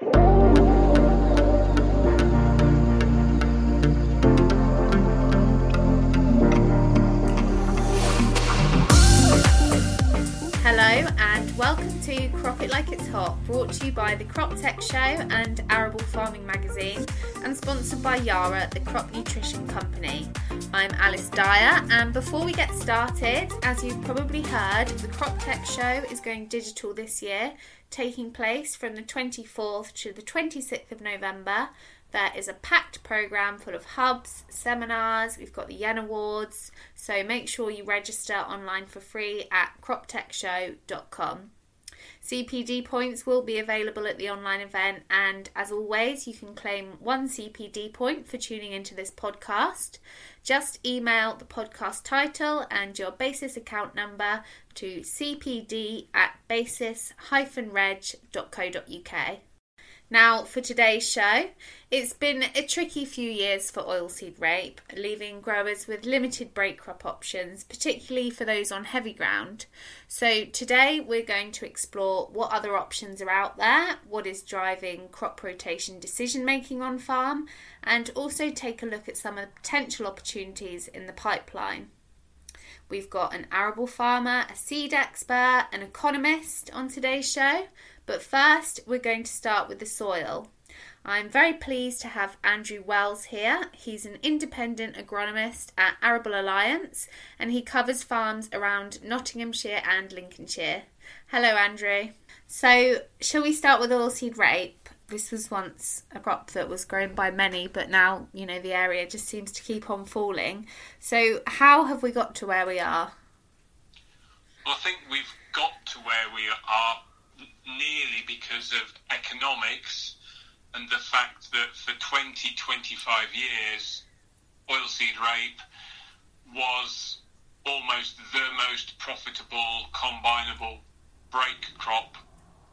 Hello and welcome to Crop It Like It's Hot, brought to you by the Crop Tech Show and Arable Farming Magazine, and sponsored by Yara, the crop nutrition company. I'm Alice Dyer, and before we get started, as you've probably heard, the Crop Tech Show is going digital this year, taking place from the 24th to the 26th of November there is a packed program full of hubs, seminars, we've got the Yen Awards, so make sure you register online for free at croptechshow.com. CPD points will be available at the online event, and as always, you can claim one CPD point for tuning into this podcast. Just email the podcast title and your basis account number to cpd at basis-reg.co.uk. Now, for today's show, it's been a tricky few years for oilseed rape, leaving growers with limited break crop options, particularly for those on heavy ground. So, today we're going to explore what other options are out there, what is driving crop rotation decision making on farm, and also take a look at some of the potential opportunities in the pipeline. We've got an arable farmer, a seed expert, an economist on today's show. But first, we're going to start with the soil. I'm very pleased to have Andrew Wells here. He's an independent agronomist at Arable Alliance and he covers farms around Nottinghamshire and Lincolnshire. Hello, Andrew. So, shall we start with oilseed rape? This was once a crop that was grown by many, but now, you know, the area just seems to keep on falling. So, how have we got to where we are? Well, I think we've got to where we are nearly because of economics and the fact that for 20, 25 years, oilseed rape was almost the most profitable combinable break crop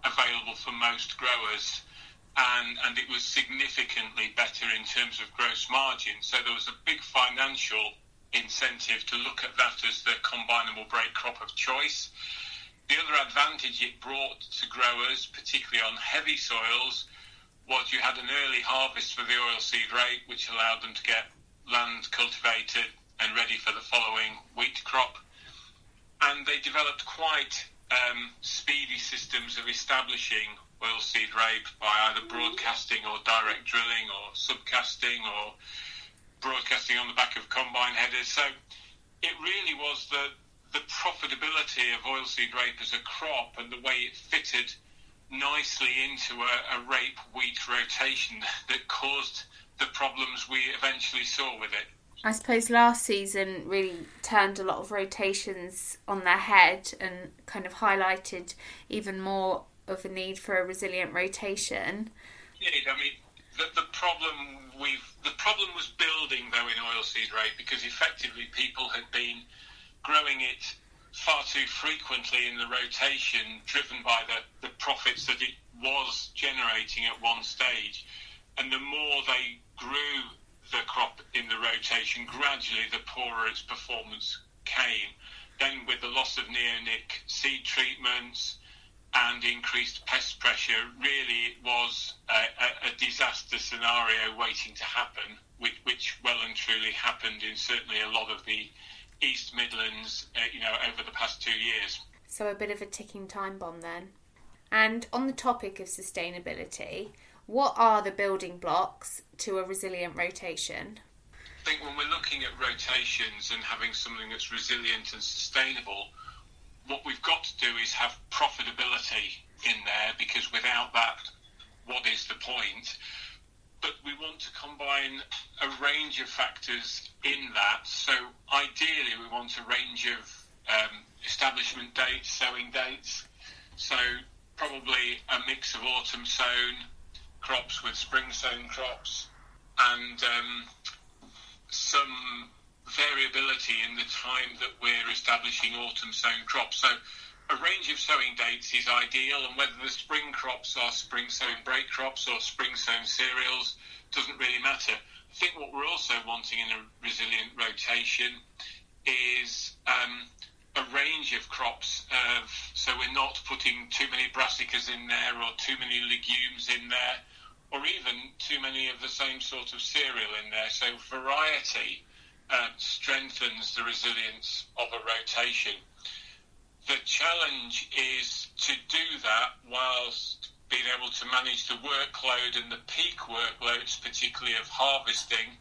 available for most growers. And, and it was significantly better in terms of gross margin. So there was a big financial incentive to look at that as the combinable break crop of choice. The other advantage it brought to growers, particularly on heavy soils, was you had an early harvest for the oilseed rape, which allowed them to get land cultivated and ready for the following wheat crop. And they developed quite um, speedy systems of establishing oilseed rape by either broadcasting or direct drilling or subcasting or broadcasting on the back of combine headers. So it really was the the profitability of oilseed rape as a crop and the way it fitted nicely into a, a rape wheat rotation that caused the problems we eventually saw with it. I suppose last season really turned a lot of rotations on their head and kind of highlighted even more of a need for a resilient rotation. Yeah, I mean, the, the problem we've the problem was building though in oilseed rape because effectively people had been growing it far too frequently in the rotation, driven by the, the profits that it was generating at one stage. And the more they grew the crop in the rotation, gradually the poorer its performance came. Then, with the loss of neonic seed treatments and increased pest pressure, really it was a, a, disaster scenario waiting to happen, which, which well and truly happened in certainly a lot of the East Midlands, uh, you know, over the past two years. So a bit of a ticking time bomb then. And on the topic of sustainability, what are the building blocks to a resilient rotation? I think when we're looking at rotations and having something that's resilient and sustainable, what we've got to do is have profitability in there because without that, what is the point? But we want to combine a range of factors in that. So ideally, we want a range of um, establishment dates, sowing dates. So probably a mix of autumn sown crops with spring sown crops, and um, some variability in the time that we're establishing autumn sown crops. So a range of sowing dates is ideal, and whether the spring crops are spring sown break crops or spring sown cereals doesn't really matter. I think what we're also wanting in a resilient rotation is um, a range of crops. Uh, so we're not putting too many brassicas in there or too many legumes in there or even too many of the same sort of cereal in there. So variety uh, strengthens the resilience of a rotation. The challenge is to do that whilst being able to manage the workload and the peak workloads, particularly of harvesting,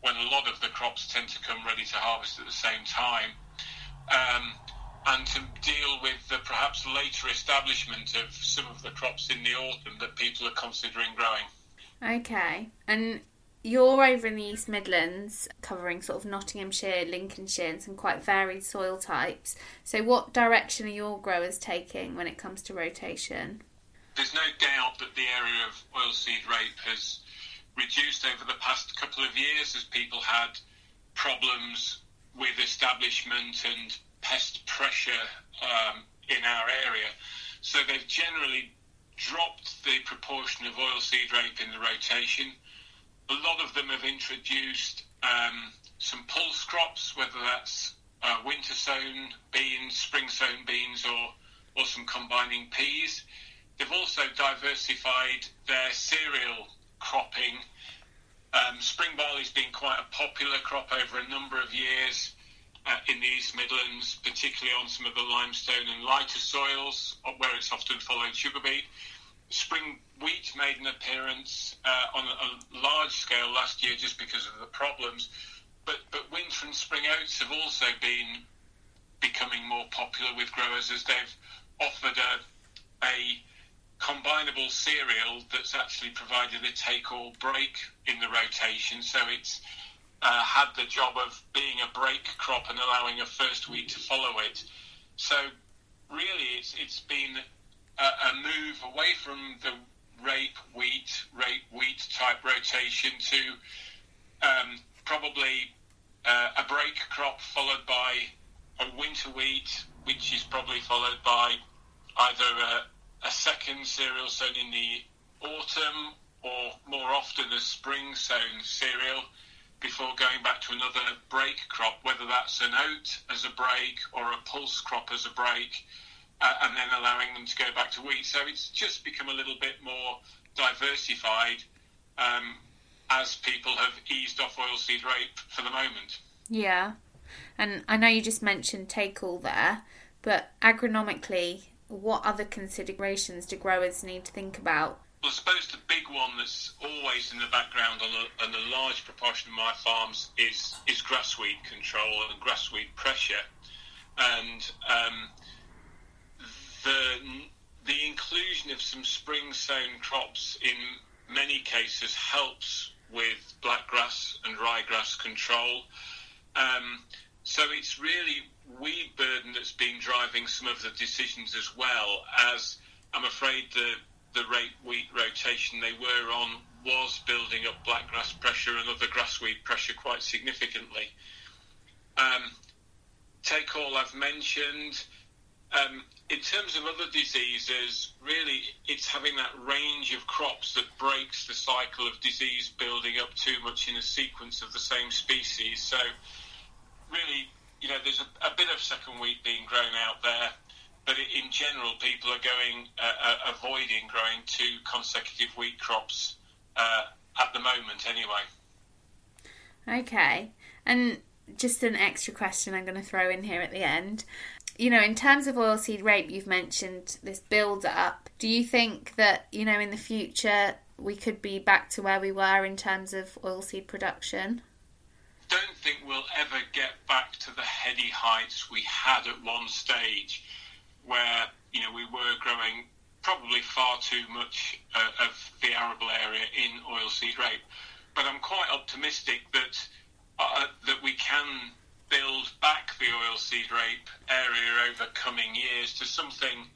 when a lot of the crops tend to come ready to harvest at the same time um, and to deal with the perhaps later establishment of some of the crops in the autumn that people are considering growing. Okay, and you're over in the East Midlands, covering sort of Nottinghamshire, Lincolnshire, and some quite varied soil types. So, what direction are your growers taking when it comes to rotation? There's no doubt that the area of oilseed rape has reduced over the past couple of years as people had problems with establishment and pest pressure um, in our area. So they've generally dropped the proportion of oilseed rape in the rotation. A lot of them have introduced um, some pulse crops, whether that's uh, winter sown beans, spring sown beans, or, or some combining peas. They've also diversified their cereal cropping um, spring barley's been quite a popular crop over a number of years uh, in the East Midlands, particularly on some of the limestone and lighter soils, where it's often followed sugar beet. Spring wheat made an appearance uh, on a, a, large scale last year just because of the problems, but but winter and spring oats have also been becoming more popular with growers as they've offered a a combinable cereal that's actually provided a take or break in the rotation. So it's uh, had the job of being a break crop and allowing a first wheat to follow it. So really, it's it's been a, a move away from the rape wheat, rape wheat type rotation to um, probably uh, a break crop followed by a winter wheat, which is probably followed by either a, a second cereal sown in the autumn or more often a spring sown cereal before going back to another break crop, whether that's an oat as a break or a pulse crop as a break, uh, and then allowing them to go back to wheat. So it's just become a little bit more diversified um, as people have eased off oilseed rape for the moment. Yeah, and I know you just mentioned take all there, but agronomically, what other considerations do growers need to think about? Well, I suppose the big one that's always in the background on a, on a large proportion of my farms is is grassweed control and grassweed pressure, and um, the the inclusion of some spring sown crops in many cases helps with blackgrass and ryegrass control. Um, so it's really weed burden that's been driving some of the decisions as well as I'm afraid the the rape wheat rotation they were on was building up blackgrass pressure and other grassweed pressure quite significantly. Um, take all I've mentioned. Um, in terms of other diseases, really it's having that range of crops that breaks the cycle of disease building up too much in a sequence of the same species. So, really, you know, there's a, a, bit of second wheat being grown out there, but in general, people are going uh, uh, avoiding growing two consecutive wheat crops uh, at the moment, anyway. Okay, and just an extra question I'm going to throw in here at the end. You know, in terms of oilseed rape, you've mentioned this build up. Do you think that, you know, in the future we could be back to where we were in terms of oilseed production? don't think we'll ever get back to the heady heights we had at one stage where, you know, we were growing probably far too much uh, of the arable area in oilseed rape. But I'm quite optimistic that uh, that we can build back the oilseed rape area over coming years to something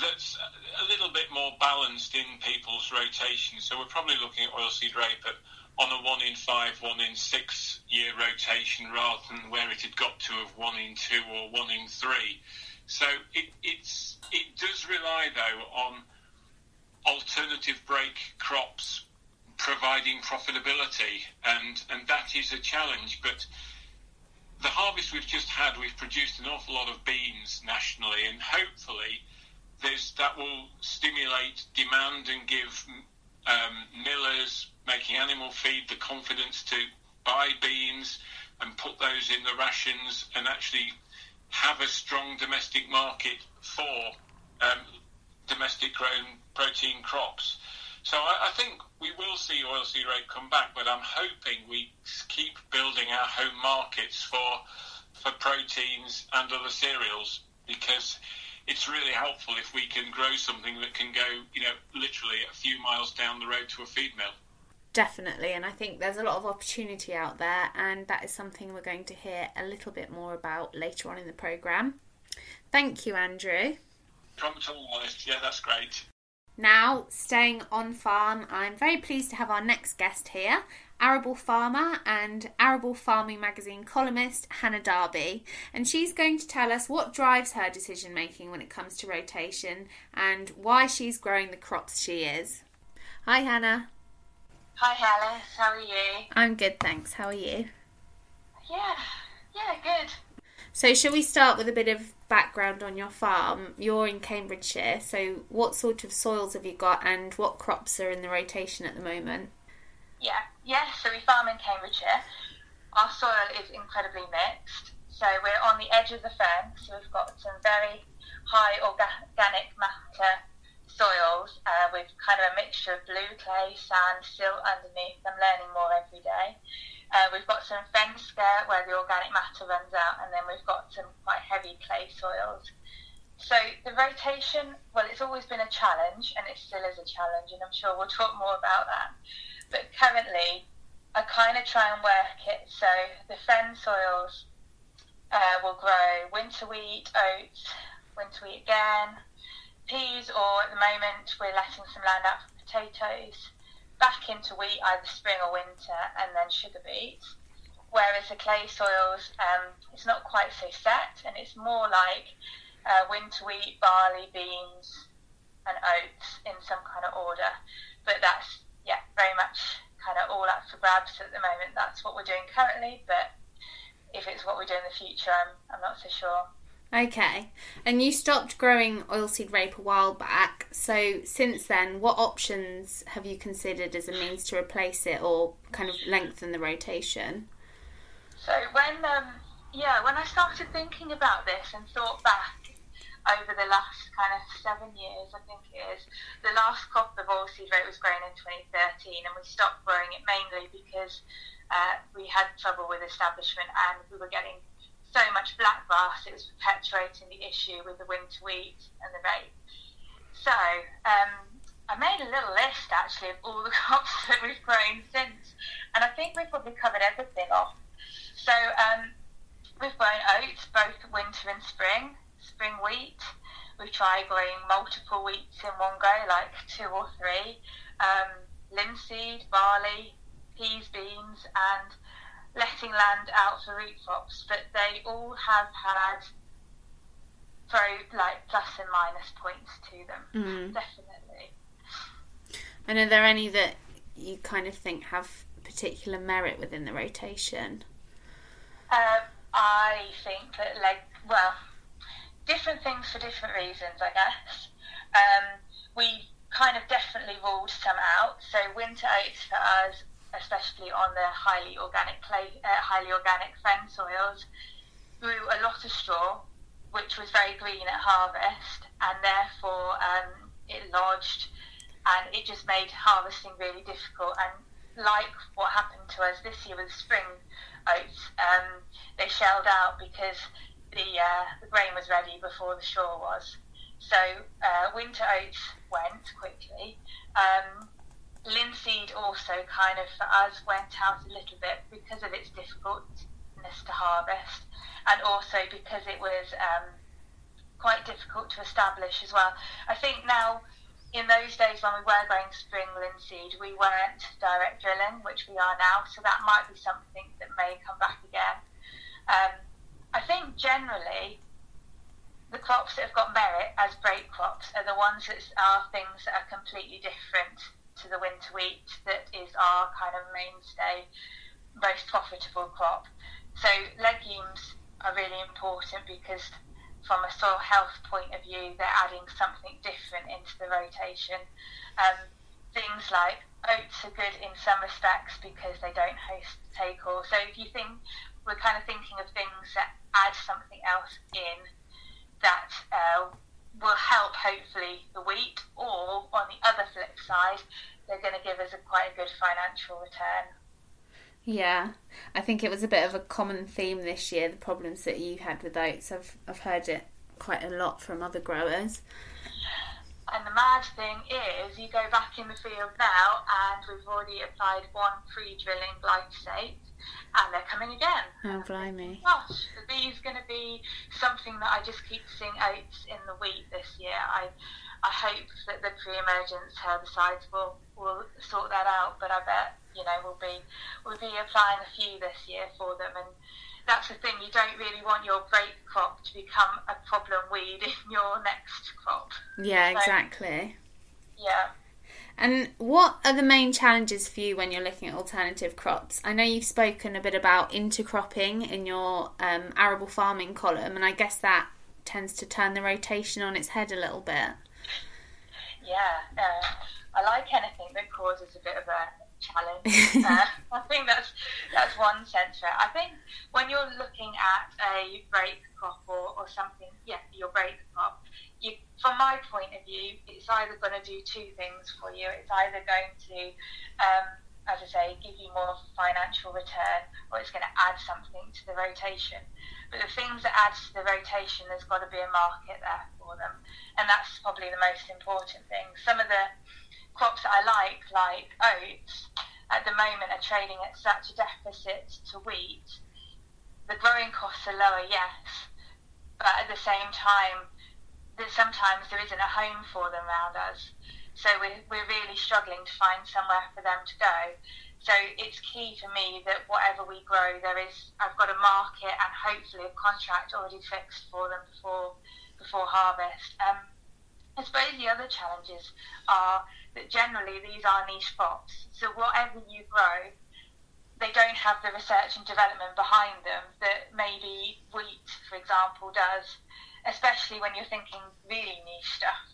that's a little bit more balanced in people's rotation. So we're probably looking at oilseed rape at on a one in five, one in six year rotation rather than where it had got to of one in two or one in three. So it, it's it does rely though on alternative break crops providing profitability, and and that is a challenge. But the harvest we've just had, we've produced an awful lot of beans nationally, and hopefully that will stimulate demand and give um, millers making animal feed the confidence to buy beans and put those in the rations and actually have a strong domestic market for um, domestic grown protein crops. So I, I, think we will see oilseed rape come back, but I'm hoping we keep building our home markets for for proteins and other cereals because it's really helpful if we can grow something that can go, you know, literally a few miles down the road to a feed mill. Definitely, and I think there's a lot of opportunity out there, and that is something we're going to hear a little bit more about later on in the programme. Thank you, Andrew. Problem at all, Yeah, that's great. Now, staying on farm, I'm very pleased to have our next guest here, arable farmer and arable farming magazine columnist Hannah Darby, and she's going to tell us what drives her decision making when it comes to rotation and why she's growing the crops she is. Hi, Hannah. Hi, Alice. How are you? I'm good, thanks. How are you? Yeah, yeah, good. So, shall we start with a bit of background on your farm? You're in Cambridgeshire, so what sort of soils have you got and what crops are in the rotation at the moment? Yeah, yeah, so we farm in Cambridgeshire. Our soil is incredibly mixed. So, we're on the edge of the fen, so we've got some very high organic matter soils uh, with kind of a mixture of blue clay, sand, silt underneath. I'm learning more every day. Some feldspar where the organic matter runs out, and then we've got some quite heavy clay soils. So the rotation, well, it's always been a challenge, and it still is a challenge, and I'm sure we'll talk more about that. But currently, I kind of try and work it so the fen soils uh, will grow winter wheat, oats, winter wheat again, peas, or at the moment we're letting some land out for potatoes, back into wheat either spring or winter, and then sugar beets. Whereas the clay soils, um, it's not quite so set, and it's more like uh, winter wheat, barley, beans, and oats in some kind of order. But that's yeah, very much kind of all up for grabs at the moment. That's what we're doing currently, but if it's what we do in the future, I'm, I'm not so sure. Okay. And you stopped growing oilseed rape a while back. So since then, what options have you considered as a means to replace it or kind of lengthen the rotation? So when um, yeah, when I started thinking about this and thought back over the last kind of seven years, I think it is, the last crop of oilseed rape was grown in 2013, and we stopped growing it mainly because uh, we had trouble with establishment and we were getting so much black grass, it was perpetuating the issue with the winter wheat and the rape. So um, I made a little list actually of all the crops that we've grown since, and I think we've probably covered everything off. So um, we've grown oats both winter and spring, spring wheat. We've tried growing multiple wheats in one go, like two or three. Um, linseed, barley, peas, beans, and letting land out for root crops, but they all have had very like plus and minus points to them. Mm. Definitely. And are there any that you kind of think have particular merit within the rotation? Um, I think that like well, different things for different reasons, I guess. Um, we kind of definitely ruled some out. So winter oats for us especially on the highly organic clay, uh, highly organic fen soils, grew a lot of straw, which was very green at harvest, and therefore um, it lodged, and it just made harvesting really difficult. And like what happened to us this year with spring oats, um, they shelled out because the uh, the grain was ready before the straw was. So uh, winter oats went quickly. Um, linseed also kind of for us went out a little bit because of its difficultness to harvest and also because it was um, quite difficult to establish as well. I think now in those days when we were growing spring linseed, we weren't direct drilling, which we are now, so that might be something that may come back again. Um, I think generally the crops that have got merit as break crops are the ones that are things that are completely different to the winter wheat that is our kind of mainstay, most profitable crop. So legumes are really important because from a soil health point of view, they're adding something different into the rotation. Um, things like oats are good in some respects because they don't host take all. So if you think we're kind of thinking of things that add something else in that uh, will help hopefully the wheat, or on the other flip side, they're going to give us a quite a good financial return. Yeah, I think it was a bit of a common theme this year. The problems that you had with oats, I've I've heard it quite a lot from other growers. And the mad thing is, you go back in the field now, and we've already applied one pre-drilling glyphosate, and they're coming again. Oh, blimey! Gosh, the bee's going to be something that I just keep seeing oats in the wheat this year. I I hope that the pre-emergence herbicides will will sort that out, but I bet you know, we'll be we'll be applying a few this year for them, and that's the thing. You don't really want your grape crop to become a problem weed in your next crop. Yeah, so, exactly. Yeah. And what are the main challenges for you when you're looking at alternative crops? I know you've spoken a bit about intercropping in your um, arable farming column, and I guess that tends to turn the rotation on its head a little bit. Yeah, uh, I like anything that causes a bit of a challenge. uh, I think that's that's one sense. I think when you're looking at a break crop or, or something, yeah, your break crop, you, from my point of view, it's either going to do two things for you. It's either going to, um, as I say, give you more financial return, or it's going to add something to the rotation. But the things that add to the rotation, there's got to be a market there for them, and that's probably the most important thing. Some of the crops that I like, like oats, at the moment are trading at such a deficit to wheat. The growing costs are lower, yes, but at the same time, that sometimes there isn't a home for them around us. So we're, we're really struggling to find somewhere for them to go. So it's key for me that whatever we grow, there is I've got a market and hopefully a contract already fixed for them before before harvest. Um, I suppose the other challenges are that generally these are niche crops. So whatever you grow, they don't have the research and development behind them that maybe wheat, for example, does, especially when you're thinking really niche stuff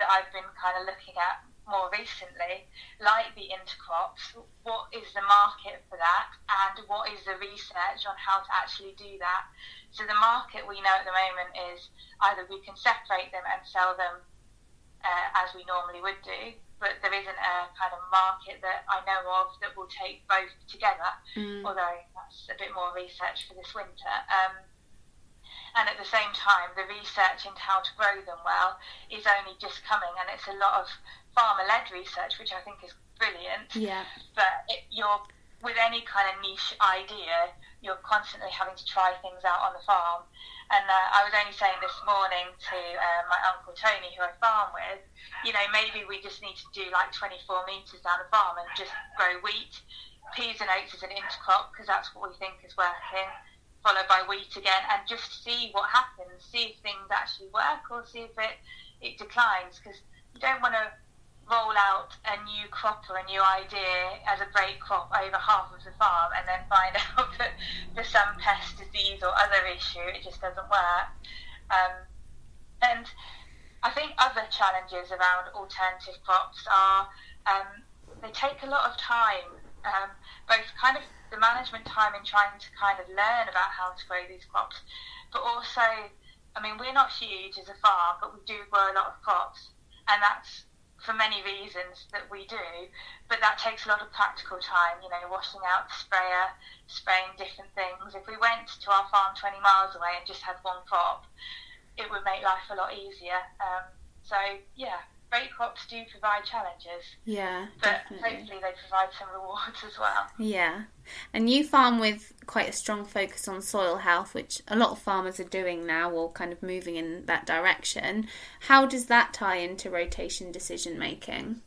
that I've been kind of looking at more recently, like the intercrops, what is the market for that and what is the research on how to actually do that? So the market we know at the moment is either we can separate them and sell them uh, as we normally would do, but there isn't a kind of market that I know of that will take both together. Mm. Although that's a bit more research for this winter. Um, and at the same time, the research into how to grow them well is only just coming, and it's a lot of farmer-led research, which I think is brilliant. Yeah. But it, you're with any kind of niche idea, you're constantly having to try things out on the farm. And uh, I was only saying this morning to uh, my uncle Tony, who I farm with, you know, maybe we just need to do like 24 metres down the farm and just grow wheat, peas and oats as an intercrop because that's what we think is working, followed by wheat again, and just see what happens, see if things actually work or see if it, it declines because you don't want to roll out a new crop or a new idea as a break crop over half of the farm and then find out that there's some pest disease or other issue, it just doesn't work. Um, and I think other challenges around alternative crops are um, they take a lot of time, um, both kind of the management time in trying to kind of learn about how to grow these crops, but also, I mean, we're not huge as a farm, but we do grow a lot of crops, and that's for many reasons that we do, but that takes a lot of practical time, you know, washing out the sprayer, spraying different things. If we went to our farm 20 miles away and just had one crop, it would make life a lot easier. Um, so, yeah, break crops do provide challenges. Yeah, but definitely. hopefully they provide some rewards as well. Yeah, and you farm with quite a strong focus on soil health, which a lot of farmers are doing now, or kind of moving in that direction. How does that tie into rotation decision making?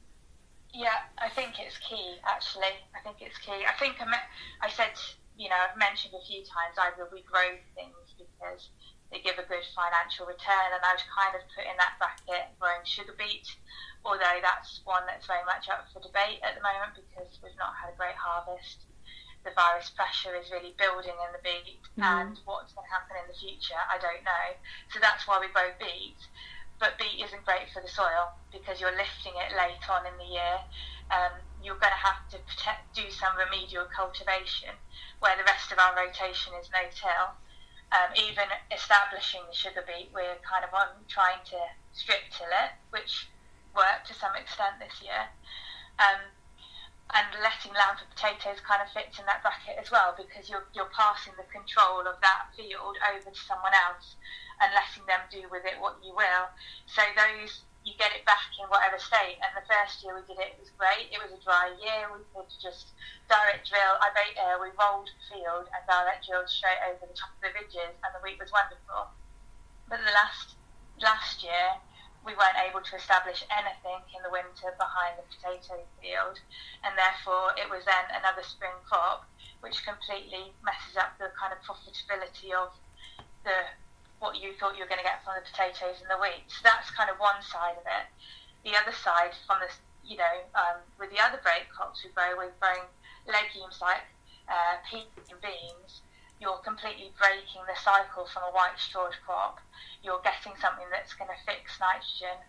Yeah, I think it's key. Actually, I think it's key. I think I, me- I said, you know, I've mentioned a few times either we grow things because they give a good financial return. And I would kind of put in that bracket growing sugar beet, although that's one that's very much up for debate at the moment because we've not had a great harvest. the virus pressure is really building in the beet mm. and what's going to happen in the future, I don't know. So that's why we grow beet. But beet isn't great for the soil because you're lifting it late on in the year. Um, you're going to have to protect, do some remedial cultivation where the rest of our rotation is no-till. Um, even establishing the sugar beet, we're kind of on trying to strip till it, which worked to some extent this year. Um, and letting land for potatoes kind of fits in that bracket as well because you're, you're passing the control of that field over to someone else and letting them do with it what you will. So those you get it back in whatever state. And the first year we did it, it was great. It was a dry year. We could just direct drill. I made, uh, we rolled field and direct drilled straight over the top of the ridges, and the wheat was wonderful. But the last last year, we weren't able to establish anything in the winter behind the potato field, and therefore it was then another spring crop, which completely messes up the kind of profitability of the what you thought you were going to get from the potatoes and the wheat. So that's kind of one side of it. The other side, from the you know, um, with the other break crops we grow, we're growing legumes like uh, peas and beans you're completely breaking the cycle from a white strawed crop. You're getting something that's going to fix nitrogen,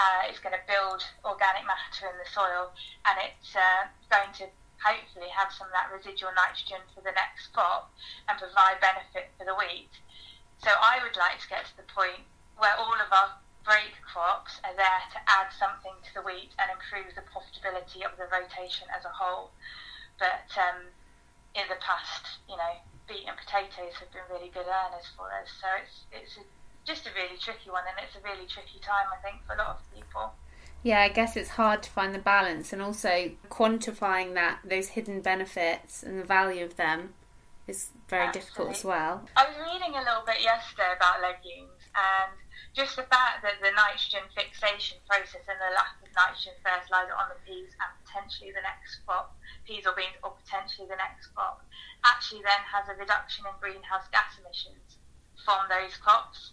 uh, it's going to build organic matter in the soil, and it's uh, going to hopefully have some of that residual nitrogen for the next crop and provide benefit for the wheat. So I would like to get to the point where all of our break crops are there to add something to the wheat and improve the profitability of the rotation as a whole. But um, in the past, you know, beet and potatoes have been really good earners for us. So it's it's a, just a really tricky one, and it's a really tricky time, I think, for a lot of people. Yeah, I guess it's hard to find the balance, and also quantifying that those hidden benefits and the value of them is very Absolutely. difficult as well. I was reading a little bit yesterday about legumes, and just the fact that the nitrogen fixation process and the lack of nitrogen fertilizer on the peas and potentially the next crop, peas or beans, or potentially the next crop, actually then has a reduction in greenhouse gas emissions from those crops.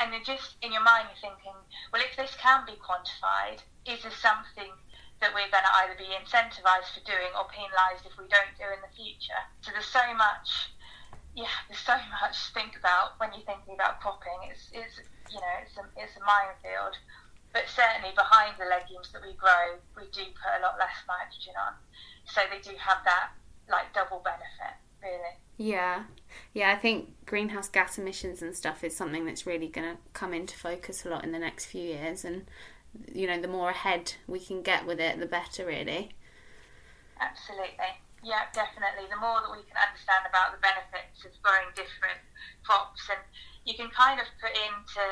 And you're just in your mind, you're thinking, well, if this can be quantified, is there something that we're going to either be incentivised for doing or penalised if we don't do in the future? So there's so much, yeah, there's so much to think about when you're thinking about cropping. It's, it's you know, it's a, it's a minefield. But certainly behind the legumes that we grow, we do put a lot less nitrogen on. So they do have that like double benefit really. Yeah. Yeah, I think greenhouse gas emissions and stuff is something that's really going to come into focus a lot in the next few years. And, you know, the more ahead we can get with it, the better, really. Absolutely. Yeah, definitely. The more that we can understand about the benefits of growing different crops, and you can kind of put into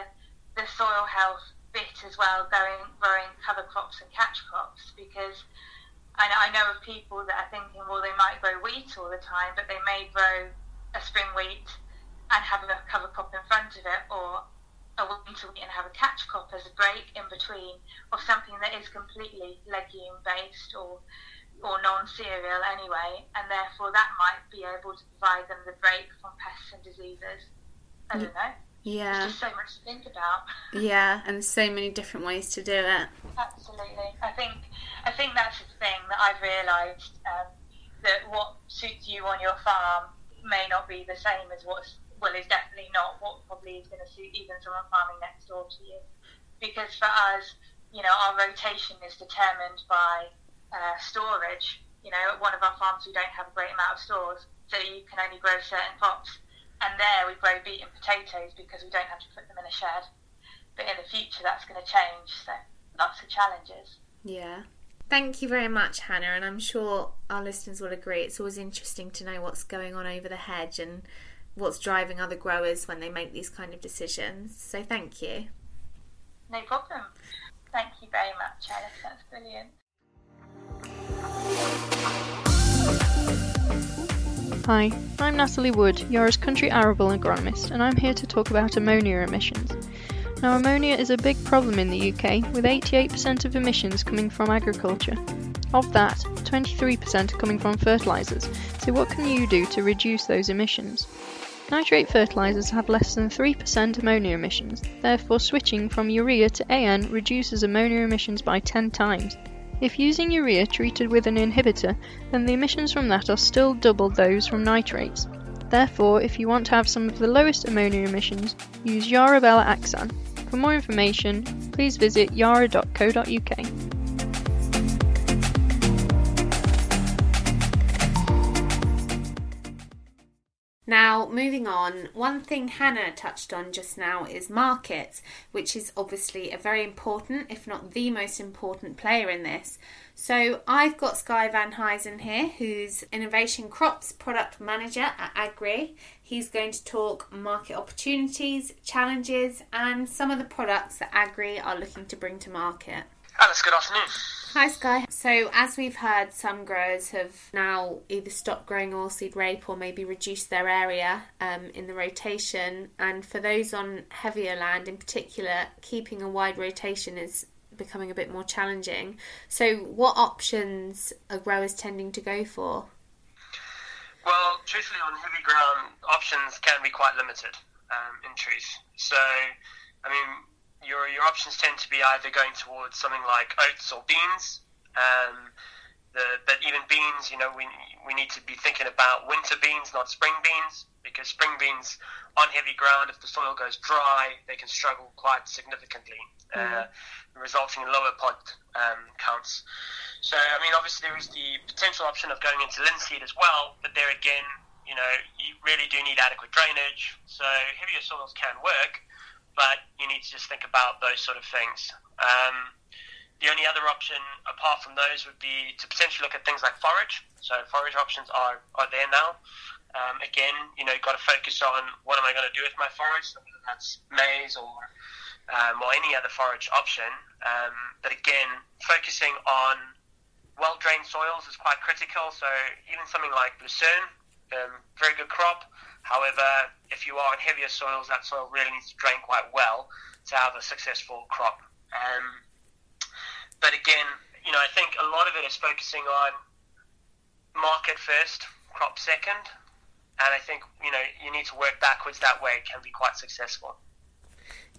the soil health bit as well, going growing cover crops and catch crops, because I know, I know of people that are thinking, well, they might grow wheat all the time, but they may grow a spring wheat and have a cover crop in front of it, or a winter wheat and have a catch crop as a break in between, or something that is completely legume based or or non-cereal anyway, and therefore that might be able to provide them the break from pests and diseases. I don't know. Yeah. There's just so much to think about. Yeah, and so many different ways to do it. Absolutely. I think I think that's the thing that I've realised um, that what suits you on your farm may not be the same as what's well is definitely not what probably is going to suit even someone farming next door to you. Because for us, you know, our rotation is determined by uh, storage. You know, at one of our farms we don't have a great amount of stores, so you can only grow certain crops. And there we grow beet and potatoes because we don't have to put them in a shed. But in the future, that's going to change. So lots of challenges. Yeah. Thank you very much, Hannah, and I'm sure our listeners will agree. It's always interesting to know what's going on over the hedge and what's driving other growers when they make these kind of decisions. So thank you. No problem. Thank you very much, Alice. That's brilliant. Hi, I'm Natalie Wood, Yara's country arable agronomist, and I'm here to talk about ammonia emissions. Now, ammonia is a big problem in the UK, with 88% of emissions coming from agriculture. Of that, 23% are coming from fertilisers, so what can you do to reduce those emissions? Nitrate fertilisers have less than 3% ammonia emissions, therefore switching from urea to AN reduces ammonia emissions by 10 times. If using urea treated with an inhibitor, then the emissions from that are still double those from nitrates. Therefore, if you want to have some of the lowest ammonia emissions, use YaraBela Axan. For more information, please visit yara.co.uk. Now, moving on, one thing Hannah touched on just now is markets, which is obviously a very important, if not the most important player in this. So, I've got Skye van Heyzen here, who's Innovation Crops Product Manager at Agrii. He's going to talk market opportunities, challenges, and some of the products that Agrii are looking to bring to market. Alice, good afternoon. Hi, Skye. So, as we've heard, some growers have now either stopped growing oilseed rape or maybe reduced their area um, in the rotation. And for those on heavier land in particular, keeping a wide rotation is becoming a bit more challenging. So, what options are growers tending to go for? Well, truthfully, on heavy ground, options can be quite limited um, in truth. So, I mean, your your options tend to be either going towards something like oats or beans. Um, the, but even beans, you know, we we need to be thinking about winter beans, not spring beans, because spring beans on heavy ground, if the soil goes dry, they can struggle quite significantly, mm-hmm. uh, resulting in lower pod um, counts. So, I mean, obviously there is the potential option of going into linseed as well, but there again, you know, you really do need adequate drainage. So heavier soils can work, but you need to just think about those sort of things. Um, the only other option apart from those would be to potentially look at things like forage. So forage options are, are there now. Um, again, you know, you've got to focus on what am I going to do with my forage, whether that's maize or um, or any other forage option. Um, but again, focusing on well drained soils is quite critical. So even something like lucerne, um, very good crop. However, if you are in heavier soils, that soil really needs to drain quite well to have a successful crop. Um, but again, you know, I think a lot of it is focusing on market first, crop second, and I think you know you need to work backwards that way. It can be quite successful.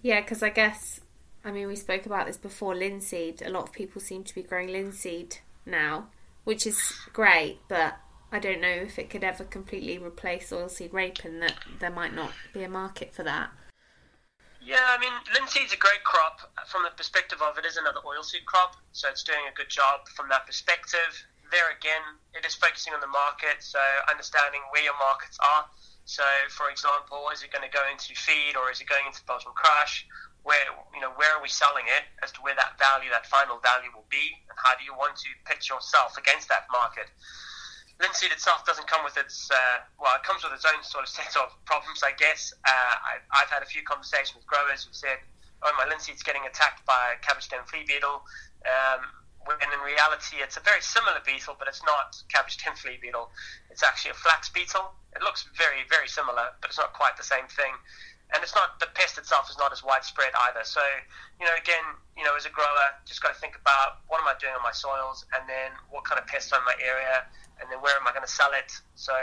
Yeah, because I guess I mean we spoke about this before. Linseed. A lot of people seem to be growing linseed now, which is great, but I don't know if it could ever completely replace oilseed rape and that there might not be a market for that. Yeah, I mean, linseed's a great crop from the perspective of it is another oilseed crop, so it's doing a good job from that perspective. There again, it is focusing on the market, so understanding where your markets are. So, for example, is it going to go into feed or is it going into Belgian crush? Where you know where are we selling it? As to where that value, that final value, will be, and how do you want to pitch yourself against that market? Linseed itself doesn't come with its uh, well, it comes with its own sort of set of problems, I guess. Uh, I, I've had a few conversations with growers who said, "Oh, my linseed's getting attacked by a cabbage stem flea beetle." Um, when in reality, it's a very similar beetle, but it's not cabbage stem flea beetle. It's actually a flax beetle. It looks very, very similar, but it's not quite the same thing. And it's not the pest itself is not as widespread either. So, you know, again, you know, as a grower, just got to think about what am I doing on my soils, and then what kind of pests are in my area, and then where am I going to sell it? So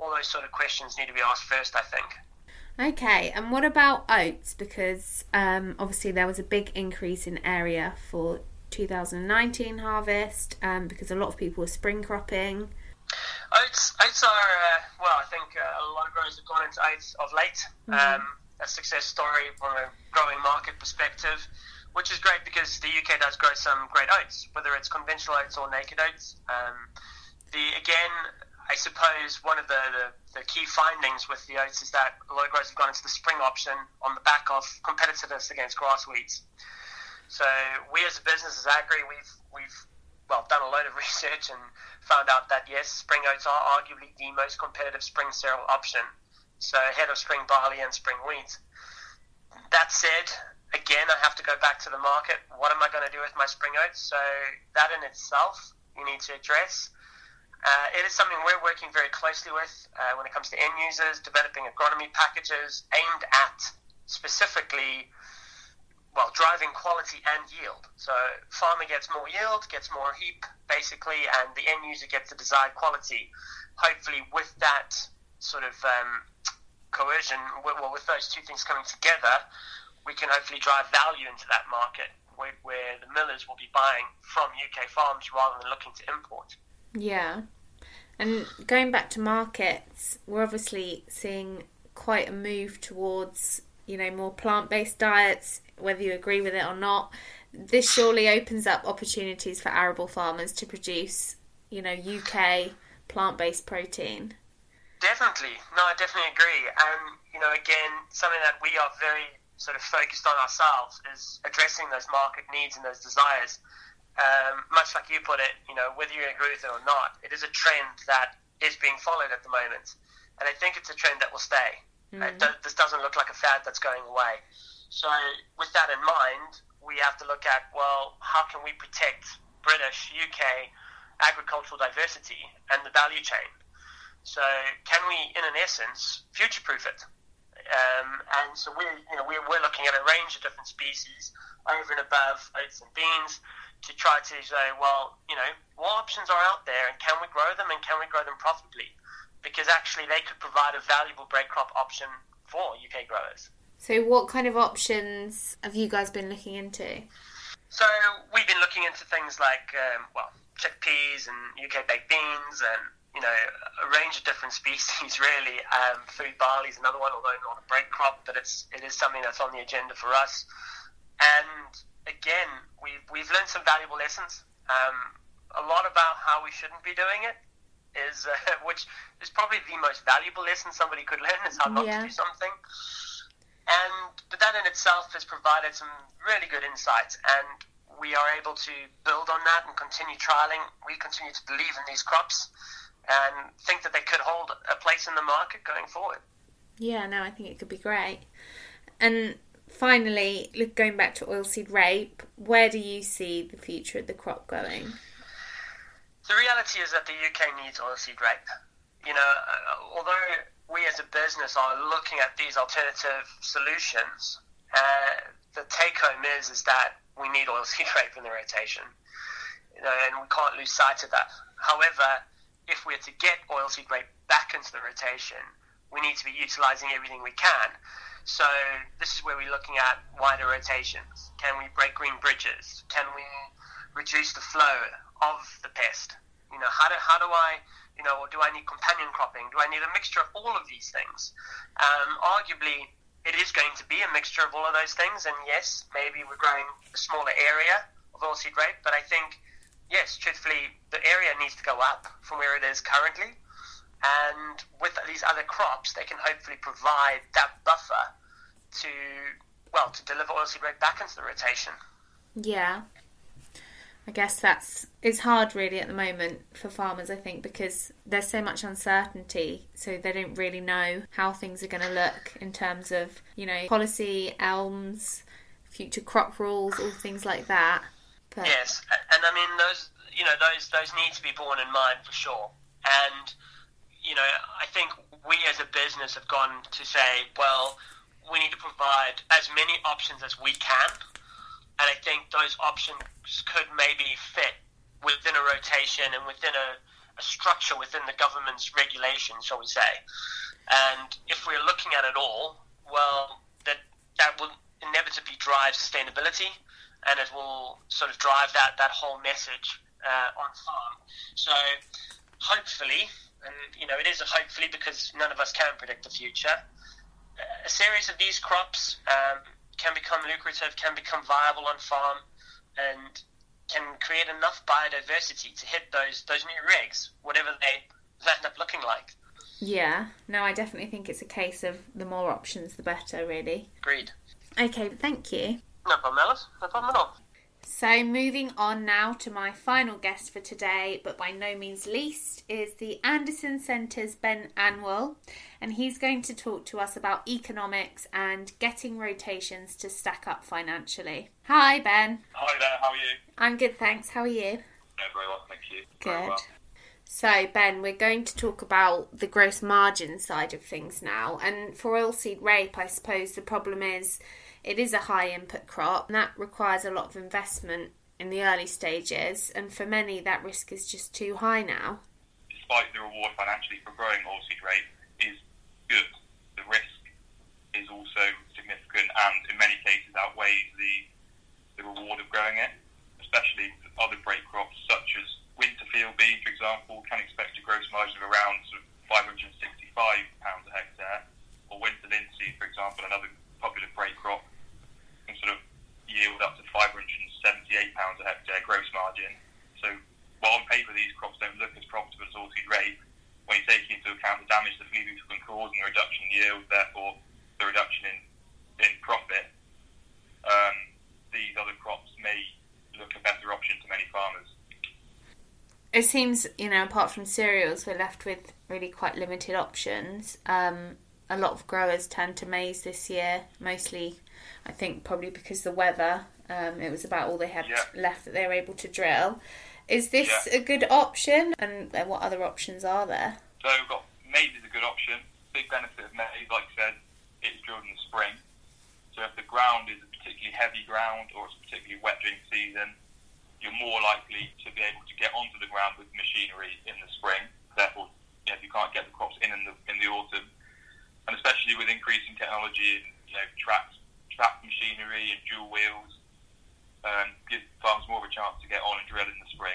all those sort of questions need to be asked first, I think. Okay, and what about oats? Because um, obviously there was a big increase in area for 2019 harvest um, because a lot of people were spring cropping. Oats, oats are uh, well, I think uh, a lot of growers have gone into oats of late. Mm-hmm. Um, a success story from a growing market perspective, which is great because the UK does grow some great oats, whether it's conventional oats or naked oats. Um, the again, I suppose one of the, the, the, key findings with the oats is that a lot of growers have gone into the spring option on the back of competitiveness against grass weeds. So we as a business, as Agrii, we've we've well done a load of research and found out that yes, spring oats are arguably the most competitive spring cereal option. So ahead of spring barley and spring wheat. That said, again, I have to go back to the market. What am I going to do with my spring oats? So that in itself, you need to address. Uh, it is something we're working very closely with uh, when it comes to end users, developing agronomy packages aimed at specifically, well, driving quality and yield. So farmer gets more yield, gets more heap, basically, and the end user gets the desired quality. Hopefully, with that sort of um, coercion, well, with those two things coming together, we can hopefully drive value into that market where, where the millers will be buying from UK farms rather than looking to import. Yeah. And going back to markets, we're obviously seeing quite a move towards, you know, more plant based diets, whether you agree with it or not. This surely opens up opportunities for arable farmers to produce, you know, UK plant based protein. Definitely. No, I definitely agree. And, you know, again, something that we are very sort of focused on ourselves is addressing those market needs and those desires. Um, much like you put it, you know, whether you agree with it or not, it is a trend that is being followed at the moment. And I think it's a trend that will stay. Mm. Do- this doesn't look like a fad that's going away. So, with that in mind, we have to look at, well, how can we protect British, UK agricultural diversity and the value chain? So can we, in an essence, future-proof it? Um, and so we're, you know, we're, we're looking at a range of different species over and above oats and beans to try to say, well, you know, what options are out there and can we grow them and can we grow them profitably? Because actually they could provide a valuable break crop option for UK growers. So what kind of options have you guys been looking into? So we've been looking into things like, um, well, chickpeas and UK baked beans and you know, a range of different species, really. Um, food barley is another one, although not a break crop, but it's it is something that's on the agenda for us. And again, we've we've learned some valuable lessons. Um, a lot about how we shouldn't be doing it is, uh, which is probably the most valuable lesson somebody could learn is how not yeah. to do something. And but that in itself has provided some really good insights, and we are able to build on that and continue trialing. We continue to believe in these crops and think that they could hold a place in the market going forward. Yeah, no, I think it could be great. And finally, look, going back to oilseed rape, where do you see the future of the crop going? The reality is that the UK needs oilseed rape. You know, uh, although we as a business are looking at these alternative solutions, uh, the take home is is that we need oilseed rape in the rotation, you know, and we can't lose sight of that. However, if we're to get oilseed rape back into the rotation, we need to be utilizing everything we can. So this is where we're looking at wider rotations. Can we break green bridges? Can we reduce the flow of the pest? You know, how do, how do I, you know, do I need companion cropping? Do I need a mixture of all of these things? Um, arguably, it is going to be a mixture of all of those things. And yes, maybe we're growing a smaller area of oilseed rape, but I think yes, truthfully, the area needs to go up from where it is currently. And with these other crops, they can hopefully provide that buffer to, well, to deliver oilseed rape back into the rotation. Yeah. I guess that's it's hard really at the moment for farmers I think because there's so much uncertainty so they don't really know how things are going to look in terms of you know policy ELMs future crop rules all things like that but... Yes, and I mean those you know those those need to be borne in mind for sure. And you know I think we as a business have gone to say, well, we need to provide as many options as we can, and I think those options could maybe fit within a rotation and within a, a structure within the government's regulations, shall we say. And if we're looking at it all, well, that that will inevitably drive sustainability and it will sort of drive that, that whole message uh, on farm. So hopefully, and you know it is a hopefully because none of us can predict the future, a series of these crops um, can become lucrative, can become viable on farm, and can create enough biodiversity to hit those those new regs, whatever they end up looking like. Yeah, no, I definitely think it's a case of the more options, the better, really. Agreed. Okay, thank you. No problem, Alice. No problem at all. So, moving on now to my final guest for today, but by no means least, is the Anderson Centre's Ben Anwyl, and he's going to talk to us about economics and getting rotations to stack up financially. Hi, Ben. Hi there, how are you? I'm good, thanks. How are you? Yeah, very well, thank you. Good. Well. So, Ben, we're going to talk about the gross margin side of things now. And for oilseed rape, I suppose the problem is it is a high input crop and that requires a lot of investment in the early stages, and for many, that risk is just too high now. Despite the reward financially for growing oilseed rape good, the risk is also significant and in many cases outweighs the, the reward of growing it, especially other break crops such as winter field bean, for example, can expect a gross margin of around sort of 565 pounds a hectare, or winter linseed, for example, another popular break crop, can sort of yield up to 578 pounds a hectare gross margin. So while on paper these crops don't look as profitable as oilseed rape, when you take into account the damage the flea beetle can cause and the reduction in yield, therefore the reduction in, in profit, um, these other crops may look a better option to many farmers. It seems, you know, apart from cereals, we're left with really quite limited options. Um, a lot of growers turned to maize this year, mostly, I think, probably because the weather. Um, it was about all they had yeah. left that they were able to drill. Is this yeah. a good option? And uh, what other options are there? So we've got maize is a good option. Big benefit of maize, like I said, it's drilled in the spring. So if the ground is a particularly heavy ground or it's particularly wet during season, you're more likely to be able to get onto the ground with machinery in the spring. Therefore, you, know, you can't get the crops in in the, in the autumn, and especially with increasing technology and you know track track machinery and dual wheels, um, gives farms more of a chance to get on and drill in the spring.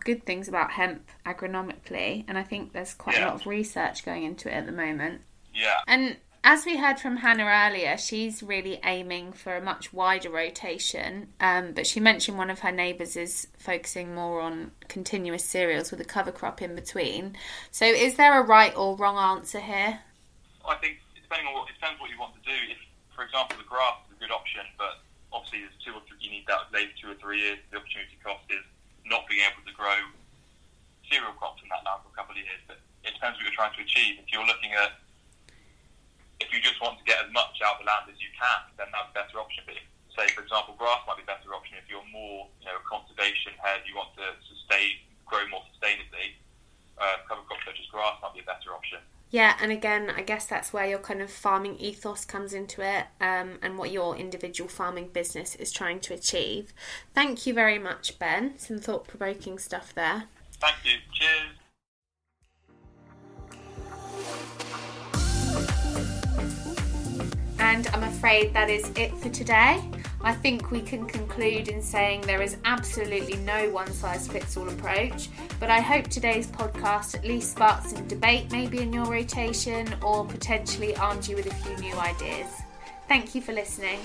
Of good things about hemp agronomically, and I think there's quite a lot of research going into it at the moment. Yeah. And as we heard from Hannah earlier, she's really aiming for a much wider rotation. Um, but she mentioned one of her neighbours is focusing more on continuous cereals with a cover crop in between. So, is there a right or wrong answer here? I think depending on what it depends what you want to do. If, for example, the grass is a good option, but obviously there's two or three, you need that maybe two or three years. The opportunity cost is not being able to grow cereal crops in that land for a couple of years. But it depends what you're trying to achieve. If you're looking at if you just want to get as much out of the land as you can, then that's a better option. But if, say, for example, grass might be a better option if you're more, you know, a conservation head, you want to sustain, grow more sustainably. Uh, cover crops such as grass might be a better option. Yeah, and again, I guess that's where your kind of farming ethos comes into it um, and what your individual farming business is trying to achieve. Thank you very much, Ben. Some thought provoking stuff there. Thank you. Cheers. And I'm afraid that is it for today. I think we can conclude in saying there is absolutely no one size fits all approach, but I hope today's podcast at least sparked some debate maybe in your rotation or potentially armed you with a few new ideas. Thank you for listening.